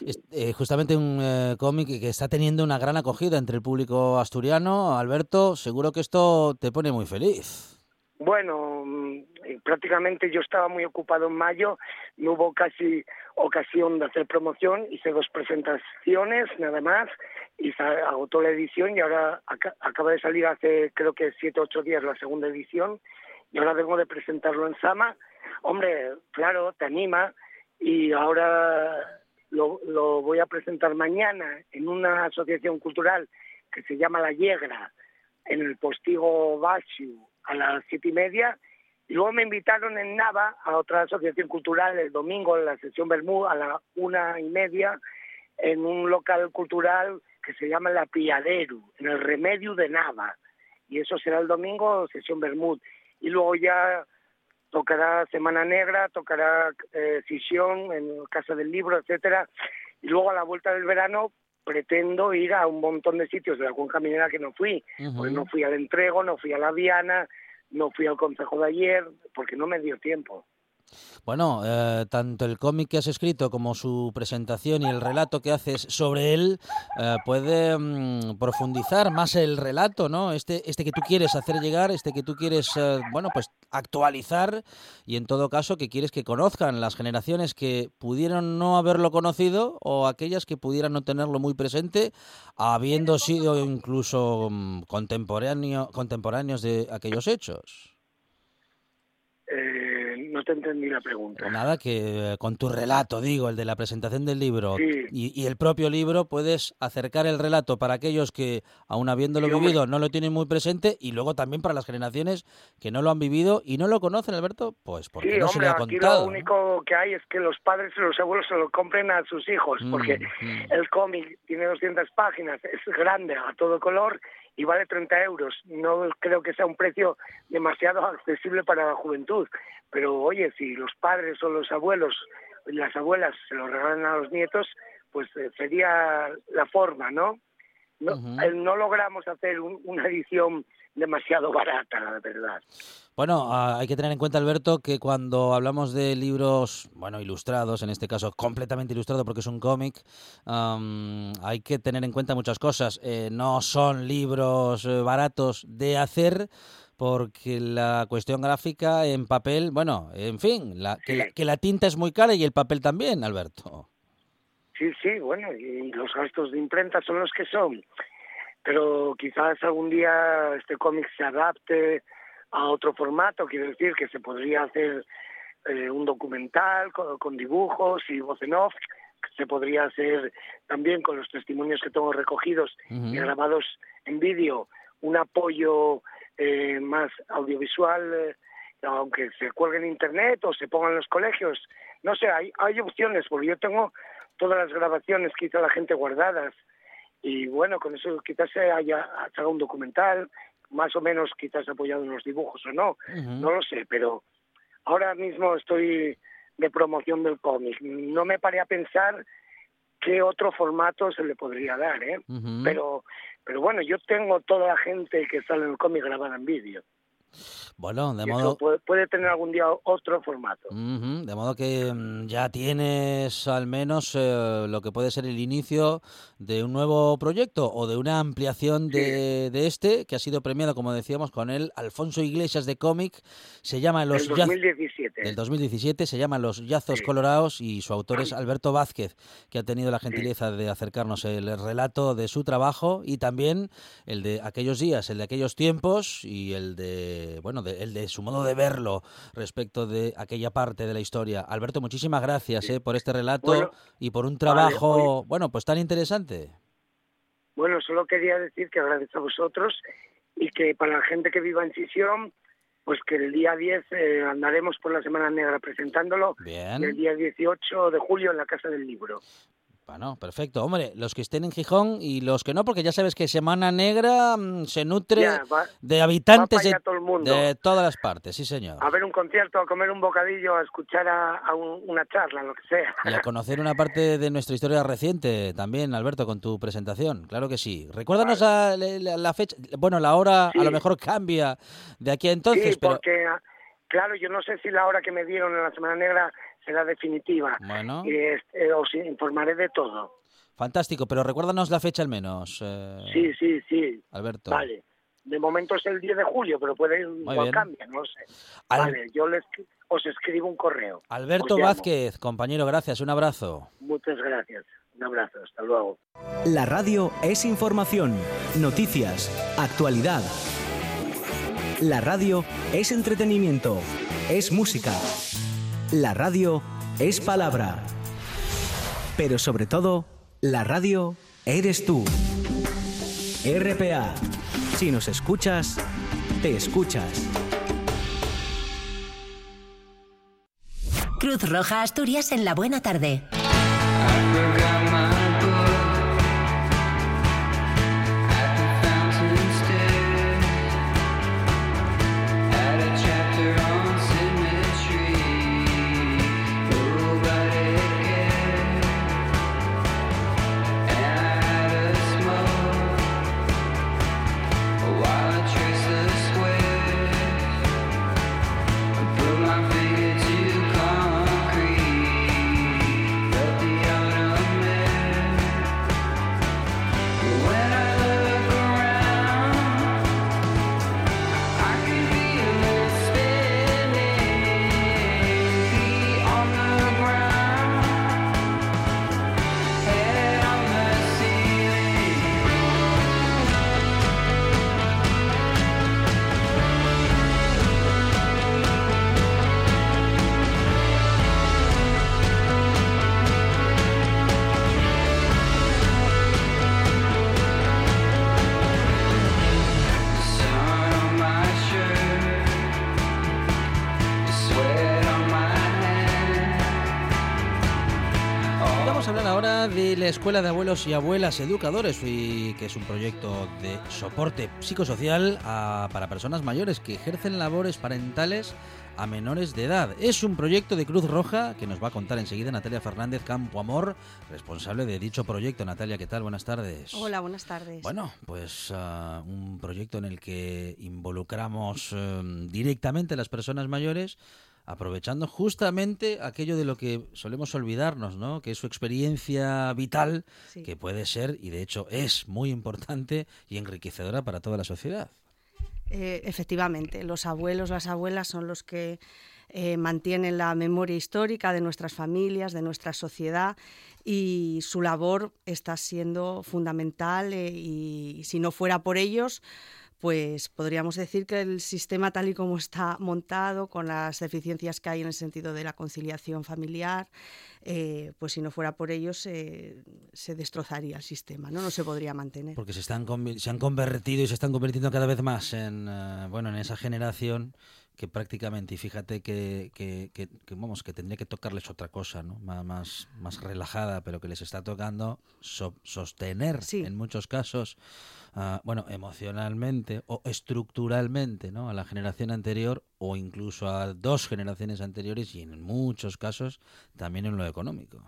Es, eh, justamente un eh, cómic que está teniendo una gran acogida entre el público asturiano. Alberto, seguro que esto te pone muy feliz. Bueno, mm, prácticamente yo estaba muy ocupado en mayo, no hubo casi ocasión de hacer promoción, hice dos presentaciones nada más y se agotó la edición y ahora aca- acaba de salir hace creo que siete o ocho días la segunda edición y ahora vengo de presentarlo en Sama. Hombre, claro, te anima y ahora lo, lo voy a presentar mañana en una asociación cultural que se llama La Yegra, en el Postigo Bashu, a las siete y media. Y luego me invitaron en Nava a otra asociación cultural el domingo en la sesión Bermú a la una y media en un local cultural que se llama La Piadero, en el Remedio de Nava. Y eso será el domingo, sesión Bermud. Y luego ya tocará Semana Negra, tocará eh, Sisión en Casa del Libro, etcétera. Y luego a la vuelta del verano pretendo ir a un montón de sitios de la cuenca minera que no fui. Ujú. Pues no fui al entrego, no fui a la Viana, no fui al consejo de ayer, porque no me dio tiempo. Bueno, eh, tanto el cómic que has escrito como su presentación y el relato que haces sobre él eh, puede mm, profundizar más el relato, ¿no? Este, este que tú quieres hacer llegar, este que tú quieres, eh, bueno, pues actualizar y en todo caso que quieres que conozcan las generaciones que pudieron no haberlo conocido o aquellas que pudieran no tenerlo muy presente, habiendo sido incluso mm, contemporáneo, contemporáneos de aquellos hechos. Eh, no te entendí la pregunta. Nada, que eh, con tu relato, digo, el de la presentación del libro Sí. y, y el propio libro, puedes acercar el relato para aquellos que, aun habiéndolo Sí, vivido, no lo tienen muy presente y luego también para las generaciones que no lo han vivido y no lo conocen, Alberto, pues porque Sí, no se hombre, le ha aquí contado. lo ¿no? único que hay es que los padres y los abuelos se lo compren a sus hijos, Mm, porque mm. el cómic tiene 200 páginas, es grande, a todo color, y vale 30 euros. No creo que sea un precio demasiado accesible para la juventud. Pero oye, si los padres o los abuelos las abuelas se lo regalan a los nietos, pues eh, sería la forma, ¿no? No, eh, no logramos hacer un- una edición demasiado barata, la verdad. Bueno, ah, hay que tener en cuenta, Alberto, que cuando hablamos de libros, bueno, ilustrados, en este caso completamente ilustrado porque es un cómic, am, hay que tener en cuenta muchas cosas. Eh, no son libros eh, baratos de hacer porque la cuestión gráfica en papel, bueno, en fin, la- que, la, que la tinta es muy cara y el papel también, Alberto. Sí, sí, bueno, y los gastos de imprenta son los que son. Pero quizás algún día este cómic se adapte a otro formato, quiero decir que se podría hacer eh, un documental con, con dibujos y voz en off, se podría hacer también con los testimonios que tengo recogidos y grabados en vídeo, un apoyo eh, más audiovisual, eh, aunque se cuelgue en internet o se ponga en los colegios. No sé, hay, hay opciones, porque yo tengo todas las grabaciones que hizo la gente guardadas. Y bueno, con eso quizás se haya haga un documental, más o menos quizás apoyado en los dibujos o no, no lo sé, pero ahora mismo estoy de promoción del cómic. No me paré a pensar qué otro formato se le podría dar, ¿eh? Pero, pero bueno, yo tengo toda la gente que sale en el cómic grabada en vídeo. Bueno, de Y eso modo... puede, puede tener algún día otro formato. Ujú, De modo que mm, ya tienes al menos eh, lo que puede ser el inicio de un nuevo proyecto o de una ampliación de, de este que ha sido premiado, como decíamos, con el Alfonso Iglesias de cómic. Se llama Los El Yaz- 2017. del 2017, se llama Los Yazos Sí. Colorados y su autor es Alberto Vázquez, que ha tenido la gentileza de acercarnos el relato de su trabajo y también el de aquellos días, el de aquellos tiempos y el de bueno, de, el de su modo de verlo respecto de aquella parte de la historia. Alberto, muchísimas gracias eh, por este relato Bueno, y por un vale, trabajo, bueno, pues tan interesante. Bueno, solo quería decir que agradezco a vosotros y que para la gente que viva en Sisión, pues que el día 10 eh, andaremos por la Semana Negra presentándolo y el Bien. día 18 de julio en la Casa del Libro. Bueno, perfecto. Hombre, los que estén en Gijón y los que no, porque ya sabes que Semana Negra mm, se nutre Ya, va, de habitantes de, allá todo el mundo. de todas las partes, sí señor. A ver un concierto, a comer un bocadillo, a escuchar a, a un- una charla, lo que sea. Y a conocer una parte de nuestra historia reciente también, Alberto, con tu presentación. Claro que sí. Recuérdanos a- la, la- la fecha. Bueno, la hora a lo mejor cambia de aquí a entonces, sí, pero. porque, ah, claro, yo no sé si la hora que me dieron en la Semana Negra será definitiva. Bueno. Y este, os informaré de todo. Fantástico, pero recuérdanos la fecha al menos. eh, Sí, sí, sí. Alberto. Vale. De momento es el 10 de julio, pero puede igual bien. cambia, no sé. Al- Vale, yo les, os escribo un correo. Alberto. Vázquez, compañero, gracias, un abrazo. Muchas gracias. Un abrazo. Hasta luego. La radio es información, noticias, actualidad. La radio es entretenimiento, es música. La radio es palabra. Pero sobre todo, la radio eres tú. RPA. Si nos escuchas, te escuchas. Cruz Roja Asturias en la buena tarde. Escuela de Abuelos y Abuelas Educadores, y que es un proyecto de soporte psicosocial a- para personas mayores que ejercen labores parentales a menores de edad. Es un proyecto de Cruz Roja que nos va a contar enseguida Natalia Fernández Campo Amor, responsable de dicho proyecto. Natalia, ¿qué tal? Buenas tardes. Hola, buenas tardes. Bueno, pues ah, un proyecto en el que involucramos eh, directamente a las personas mayores, aprovechando justamente aquello de lo que solemos olvidarnos, ¿no? Que es su experiencia vital, Sí. que puede ser, y de hecho es muy importante y enriquecedora para toda la sociedad. Eh, efectivamente, los abuelos, las abuelas son los que eh, mantienen la memoria histórica de nuestras familias, de nuestra sociedad y su labor está siendo fundamental eh, y si no fuera por ellos, pues podríamos decir que el sistema tal y como está montado, con las deficiencias que hay en el sentido de la conciliación familiar, eh, pues si no fuera por ellos se destrozaría el sistema, ¿no? no se podría mantener. Porque se, están, han convertido y se están convirtiendo cada vez más en, eh, bueno, en esa generación que prácticamente, y fíjate que, que, que- que, vamos, que tendría que tocarles otra cosa, ¿no? Má- Más, más relajada, pero que les está tocando so- sostener Sí. en muchos casos, ah, bueno, emocionalmente o estructuralmente, ¿no? A la generación anterior o incluso a dos generaciones anteriores y en muchos casos también en lo económico.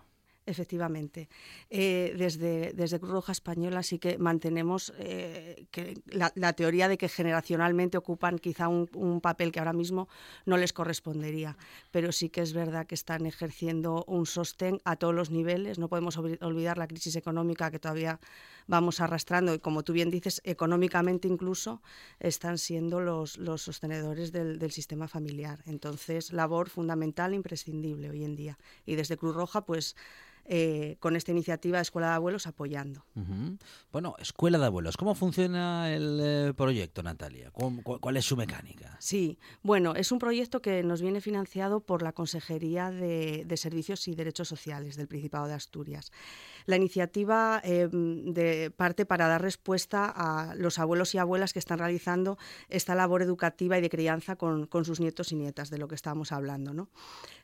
Efectivamente. Eh, desde, desde Cruz Roja Española sí que mantenemos eh, que la, teoría de que generacionalmente ocupan quizá un, papel que ahora mismo no les correspondería, pero sí que es verdad que están ejerciendo un sostén a todos los niveles. No podemos olvidar la crisis económica que todavía vamos arrastrando y, como tú bien dices, económicamente incluso están siendo los, los sostenedores del, del sistema familiar. Entonces, labor fundamental, imprescindible hoy en día. Y desde Cruz Roja, pues eh, con esta iniciativa de Escuela de Abuelos apoyando. Ujú. Bueno, Escuela de Abuelos, ¿cómo funciona el eh, proyecto, Natalia? ¿Cómo- cu- ¿Cuál es su mecánica? Sí, bueno, es un proyecto que nos viene financiado por la Consejería de, de Servicios y Derechos Sociales del Principado de Asturias. La iniciativa eh, de parte para dar respuesta a los abuelos y abuelas que están realizando esta labor educativa y de crianza con, con sus nietos y nietas, de lo que estábamos hablando. ¿no?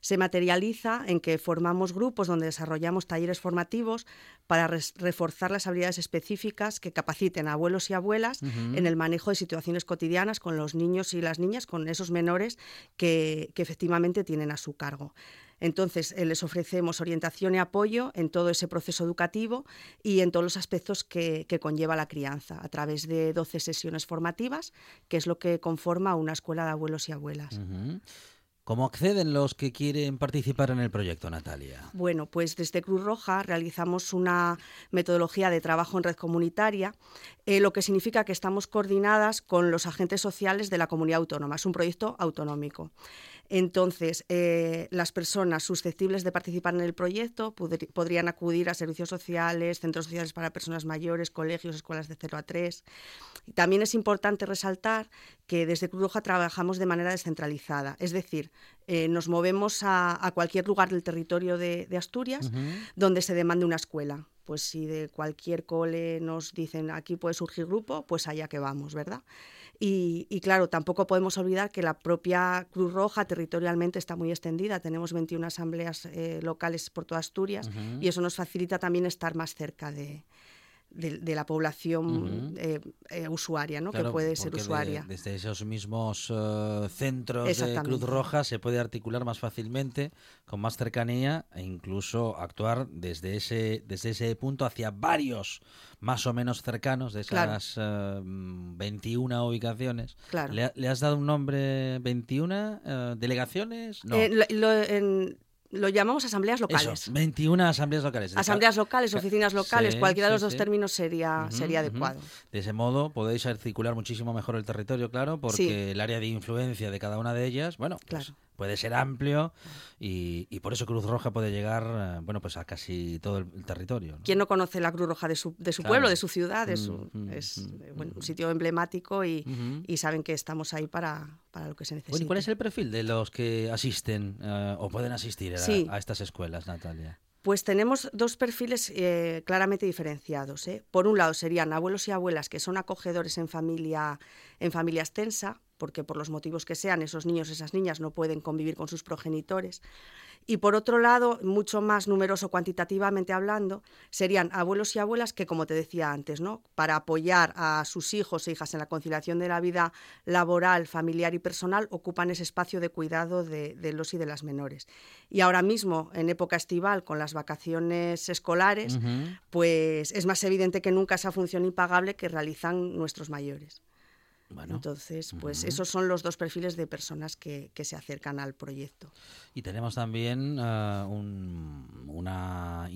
Se materializa en que formamos grupos donde desarrollamos talleres formativos para res- reforzar las habilidades específicas que capaciten a abuelos y abuelas en el manejo de situaciones cotidianas con los niños y las niñas, con esos menores que, que efectivamente tienen a su cargo. Entonces, eh, les ofrecemos orientación y apoyo en todo ese proceso educativo y en todos los aspectos que, que conlleva la crianza, a través de 12 sesiones formativas, que es lo que conforma una escuela de abuelos y abuelas. ¿Cómo acceden los que quieren participar en el proyecto, Natalia? Bueno, pues desde Cruz Roja realizamos una metodología de trabajo en red comunitaria, eh, lo que significa que estamos coordinadas con los agentes sociales de la comunidad autónoma. Es un proyecto autonómico. Entonces, eh, las personas susceptibles de participar en el proyecto podrían acudir a servicios sociales, centros sociales para personas mayores, colegios, escuelas de 0 a 3. También es importante resaltar que desde Cruz Roja trabajamos de manera descentralizada, es decir, eh, nos movemos a, cualquier lugar del territorio de, Asturias donde se demande una escuela. Pues si de cualquier cole nos dicen aquí puede surgir grupo, pues allá que vamos, ¿verdad? Y, claro, tampoco podemos olvidar que la propia Cruz Roja territorialmente está muy extendida. Tenemos 21 asambleas eh, locales por toda Asturias y eso nos facilita también estar más cerca de, de, la población eh, eh, usuaria, ¿no? que puede ser usuaria. desde esos mismos eh, centros de Cruz Roja se puede articular más fácilmente, con más cercanía e incluso actuar desde ese, desde ese punto hacia varios más o menos cercanos de esas 21 ubicaciones. ¿Le, has dado un nombre 21 delegaciones? No. en, lo llamamos asambleas locales. 21 asambleas locales. Asambleas locales, oficinas locales, cualquiera de los dos términos sería, sería adecuado. De ese modo podéis articular muchísimo mejor el territorio, claro, porque el área de influencia de cada una de ellas, bueno, pues puede ser amplio y, por eso Cruz Roja puede llegar eh, bueno pues a casi todo el, territorio. ¿Quién no conoce la Cruz Roja de su, de su pueblo, de su ciudad? es un sitio emblemático y, saben que estamos ahí para, para lo que se necesita. ¿Y cuál es el perfil de los que asisten eh, o pueden asistir a, estas escuelas, Natalia? Pues tenemos dos perfiles eh, claramente diferenciados. Por un lado serían abuelos y abuelas que son acogedores en familia, en familia extensa, porque por los motivos que sean, esos niños, esas niñas no pueden convivir con sus progenitores. Y por otro lado, mucho más numeroso cuantitativamente hablando, serían abuelos y abuelas que, como te decía antes, ¿no? para apoyar a sus hijos e hijas en la conciliación de la vida laboral, familiar y personal, ocupan ese espacio de cuidado de, los y de las menores. Y ahora mismo, en época estival, con las vacaciones escolares, pues es más evidente que nunca esa función impagable que realizan nuestros mayores. Entonces, pues esos son los dos perfiles de personas que, se acercan al proyecto. Y tenemos también uh, una,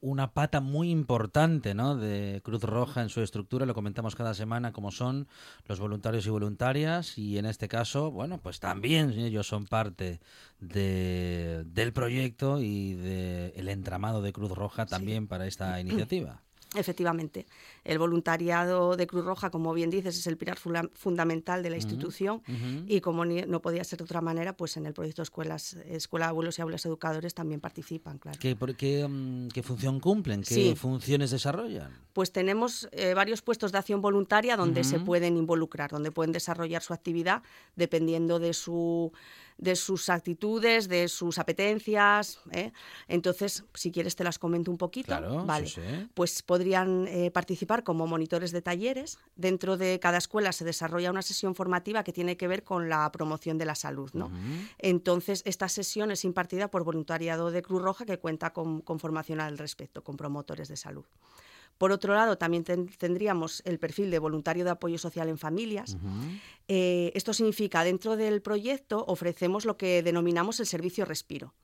una pata muy importante ¿no? de Cruz Roja en su estructura, lo comentamos cada semana, como son los voluntarios y voluntarias, y en este caso, bueno, pues también ellos son parte de, del proyecto y del entramado de Cruz Roja también para esta (clears throat) iniciativa. Efectivamente, el voluntariado de Cruz Roja, como bien dices, es el pilar fundamental de la institución y como no podía ser de otra manera, pues en el proyecto Escuelas, Escuela de Abuelos y Abuelas Educadores también participan, claro. ¿Qué, qué, mm, qué función cumplen? ¿Qué funciones desarrollan? Pues tenemos eh, varios puestos de acción voluntaria donde se pueden involucrar, donde pueden desarrollar su actividad dependiendo de su de sus actitudes, de sus apetencias. ¿eh? Entonces, si quieres te las comento un poquito. Claro, vale. Pues podrían eh, participar como monitores de talleres. Dentro de cada escuela se desarrolla una sesión formativa que tiene que ver con la promoción de la salud. ¿no? Entonces, esta sesión es impartida por voluntariado de Cruz Roja que cuenta con, con formación al respecto, con promotores de salud. Por otro lado, también tendríamos el perfil de voluntario de apoyo social en familias. Eh, esto significa, dentro del proyecto ofrecemos lo que denominamos el servicio respiro.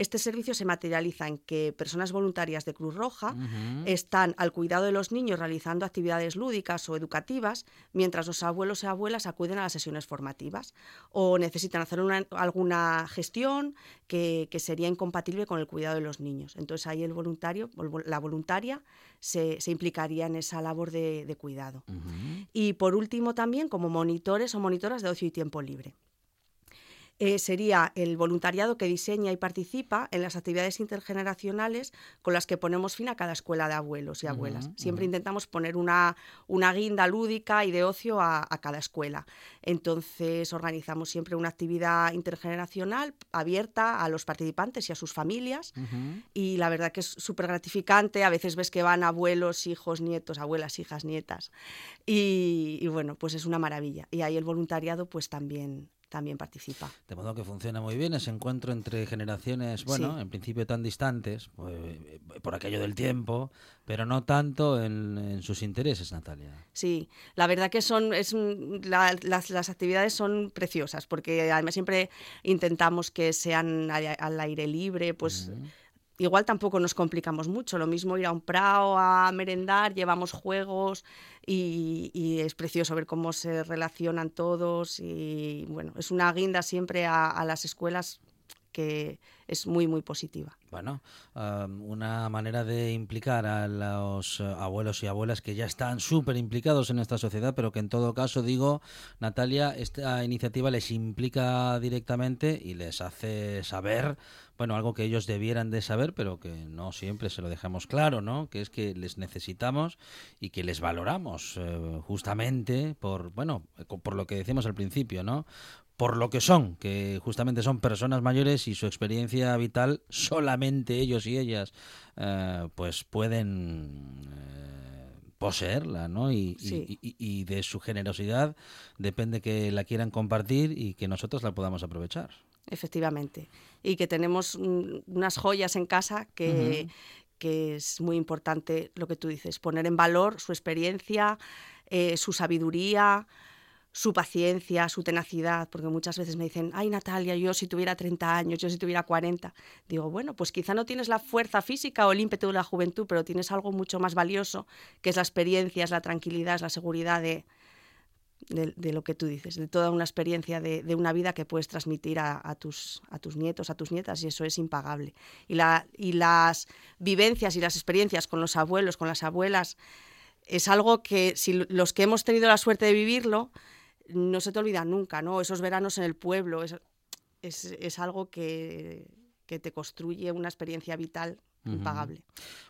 Este servicio se materializa en que personas voluntarias de Cruz Roja están al cuidado de los niños realizando actividades lúdicas o educativas, mientras los abuelos y abuelas acuden a las sesiones formativas o necesitan hacer alguna gestión que, sería incompatible con el cuidado de los niños. Entonces ahí el voluntario, la voluntaria, se, implicaría en esa labor de, cuidado. Y por último también como monitores o monitoras de ocio y tiempo libre. Eh, sería el voluntariado que diseña y participa en las actividades intergeneracionales con las que ponemos fin a cada escuela de abuelos y abuelas. Siempre intentamos poner una, una, guinda lúdica y de ocio a, cada escuela. Entonces organizamos siempre una actividad intergeneracional abierta a los participantes y a sus familias y la verdad que es súper gratificante. A veces ves que van abuelos, hijos, nietos, abuelas, hijas, nietas y, y bueno, pues es una maravilla. Y ahí el voluntariado pues también también participa. De modo que funciona muy bien ese encuentro entre generaciones, bueno, Sí. en principio tan distantes, pues, por aquello del tiempo, pero no tanto en, en sus intereses, Natalia. Sí, la verdad que son es la- las, las actividades son preciosas porque además siempre intentamos que sean al, al aire libre, pues igual tampoco nos complicamos mucho. Lo mismo ir a un prao a merendar, llevamos juegos y, y es precioso ver cómo se relacionan todos y bueno, es una guinda siempre a, a las escuelas que es muy muy positiva. Bueno, um, una manera de implicar a los eh, abuelos y abuelas que ya están súper implicados en esta sociedad, pero que en todo caso, digo, Natalia, esta iniciativa les implica directamente y les hace saber, bueno, algo que ellos debieran de saber, pero que no siempre se lo dejamos claro, ¿no? Que es que les necesitamos y que les valoramos eh, justamente por, bueno, por lo que decíamos al principio, ¿no? Por lo que son, que justamente son personas mayores y su experiencia vital solamente ellos y ellas eh, pues pueden eh, poseerla, ¿no? Y, y- Sí. y- y de su generosidad depende que la quieran compartir y que nosotros la podamos aprovechar. Efectivamente. Y que tenemos mm, unas joyas en casa que, que es muy importante lo que tú dices, poner en valor su experiencia, eh, su sabiduría, su paciencia, su tenacidad, porque muchas veces me dicen, ay Natalia, yo si tuviera 30 años, yo si tuviera 40, digo, bueno, pues quizá no tienes la fuerza física o el ímpetu de la juventud, pero tienes algo mucho más valioso, que es la experiencia, es la tranquilidad, es la seguridad de, de, lo que tú dices, de toda una experiencia de, de una vida que puedes transmitir a, a tus, a tus nietos, a tus nietas, y eso es impagable. Y, la, y las vivencias y las experiencias con los abuelos, con las abuelas, es algo que si los que hemos tenido la suerte de vivirlo, no se te olvida nunca, ¿no? Esos veranos en el pueblo, es, es, es algo que, que te construye una experiencia vital impagable.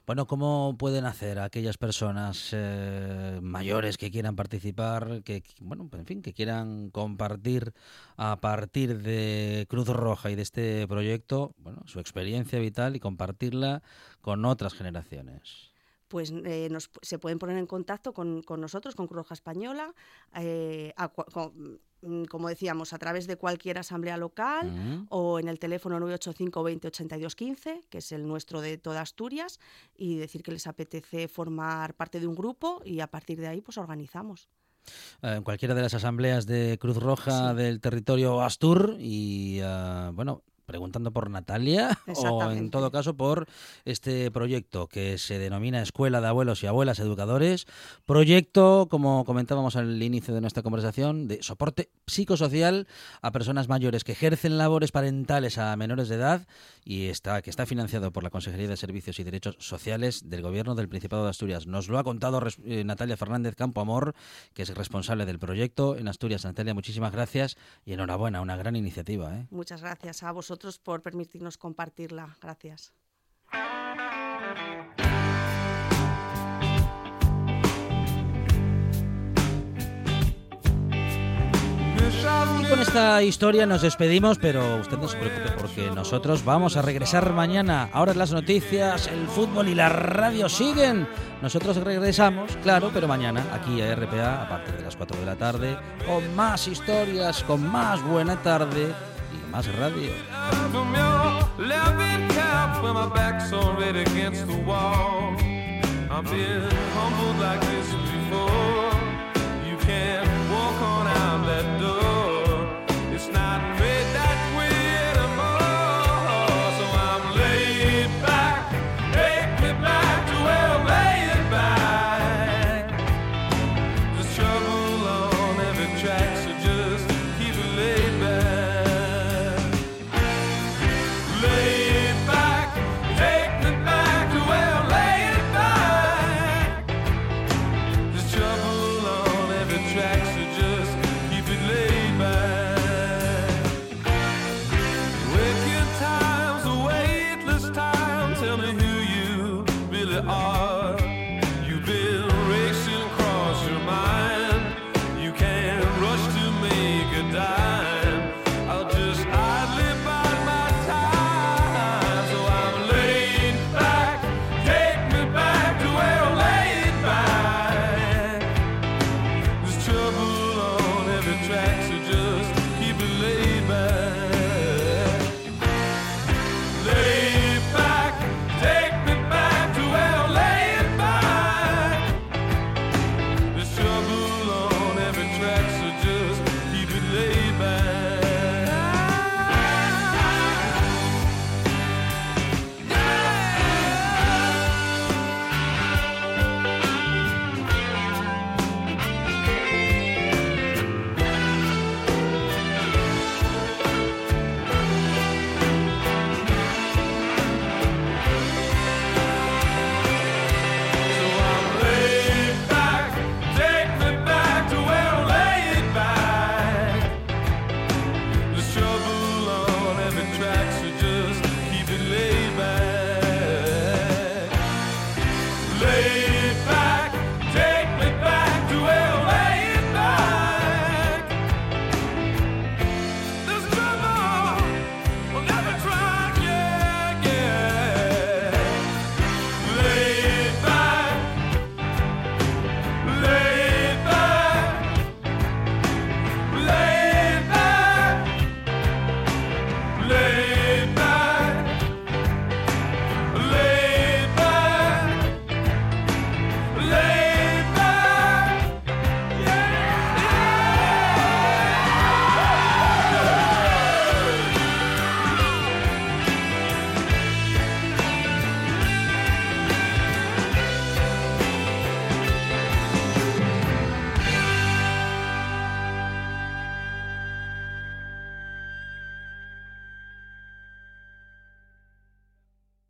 Bueno, ¿cómo pueden hacer aquellas personas eh, mayores que quieran participar, que bueno, en fin, que quieran compartir a partir de Cruz Roja y de este proyecto, bueno, su experiencia vital y compartirla con otras generaciones? Pues eh, nos, se pueden poner en contacto con, con nosotros, con Cruz Roja Española, eh, a cua- con- mm, como decíamos, a través de cualquier asamblea local Ujú. o en el teléfono 985 20 82 15, que es el nuestro de toda Asturias, y decir que les apetece formar parte de un grupo y a partir de ahí pues organizamos. Eh, en cualquiera de las asambleas de Cruz Roja Sí. del territorio Astur y eh, bueno preguntando por Natalia (laughs) o en todo caso por este proyecto que se denomina Escuela de Abuelos y Abuelas Educadores proyecto como comentábamos al inicio de nuestra conversación de soporte psicosocial a personas mayores que ejercen labores parentales a menores de edad y está que está financiado por la Consejería de Servicios y Derechos Sociales del Gobierno del Principado de Asturias nos lo ha contado eh, Natalia Fernández Campo Amor que es responsable del proyecto en Asturias. Natalia, muchísimas gracias y enhorabuena, una gran iniciativa. ¿eh? Muchas gracias a vosotros por permitirnos compartirla. Gracias. Y con esta historia nos despedimos, pero usted no se preocupe porque nosotros vamos a regresar mañana. Ahora las noticias, el fútbol y la radio siguen. Nosotros regresamos, claro, pero mañana aquí a RPA a partir de las 4 de la tarde con más historias, con más buena tarde Más Radio. I've been humbled like this before. You can't walk on.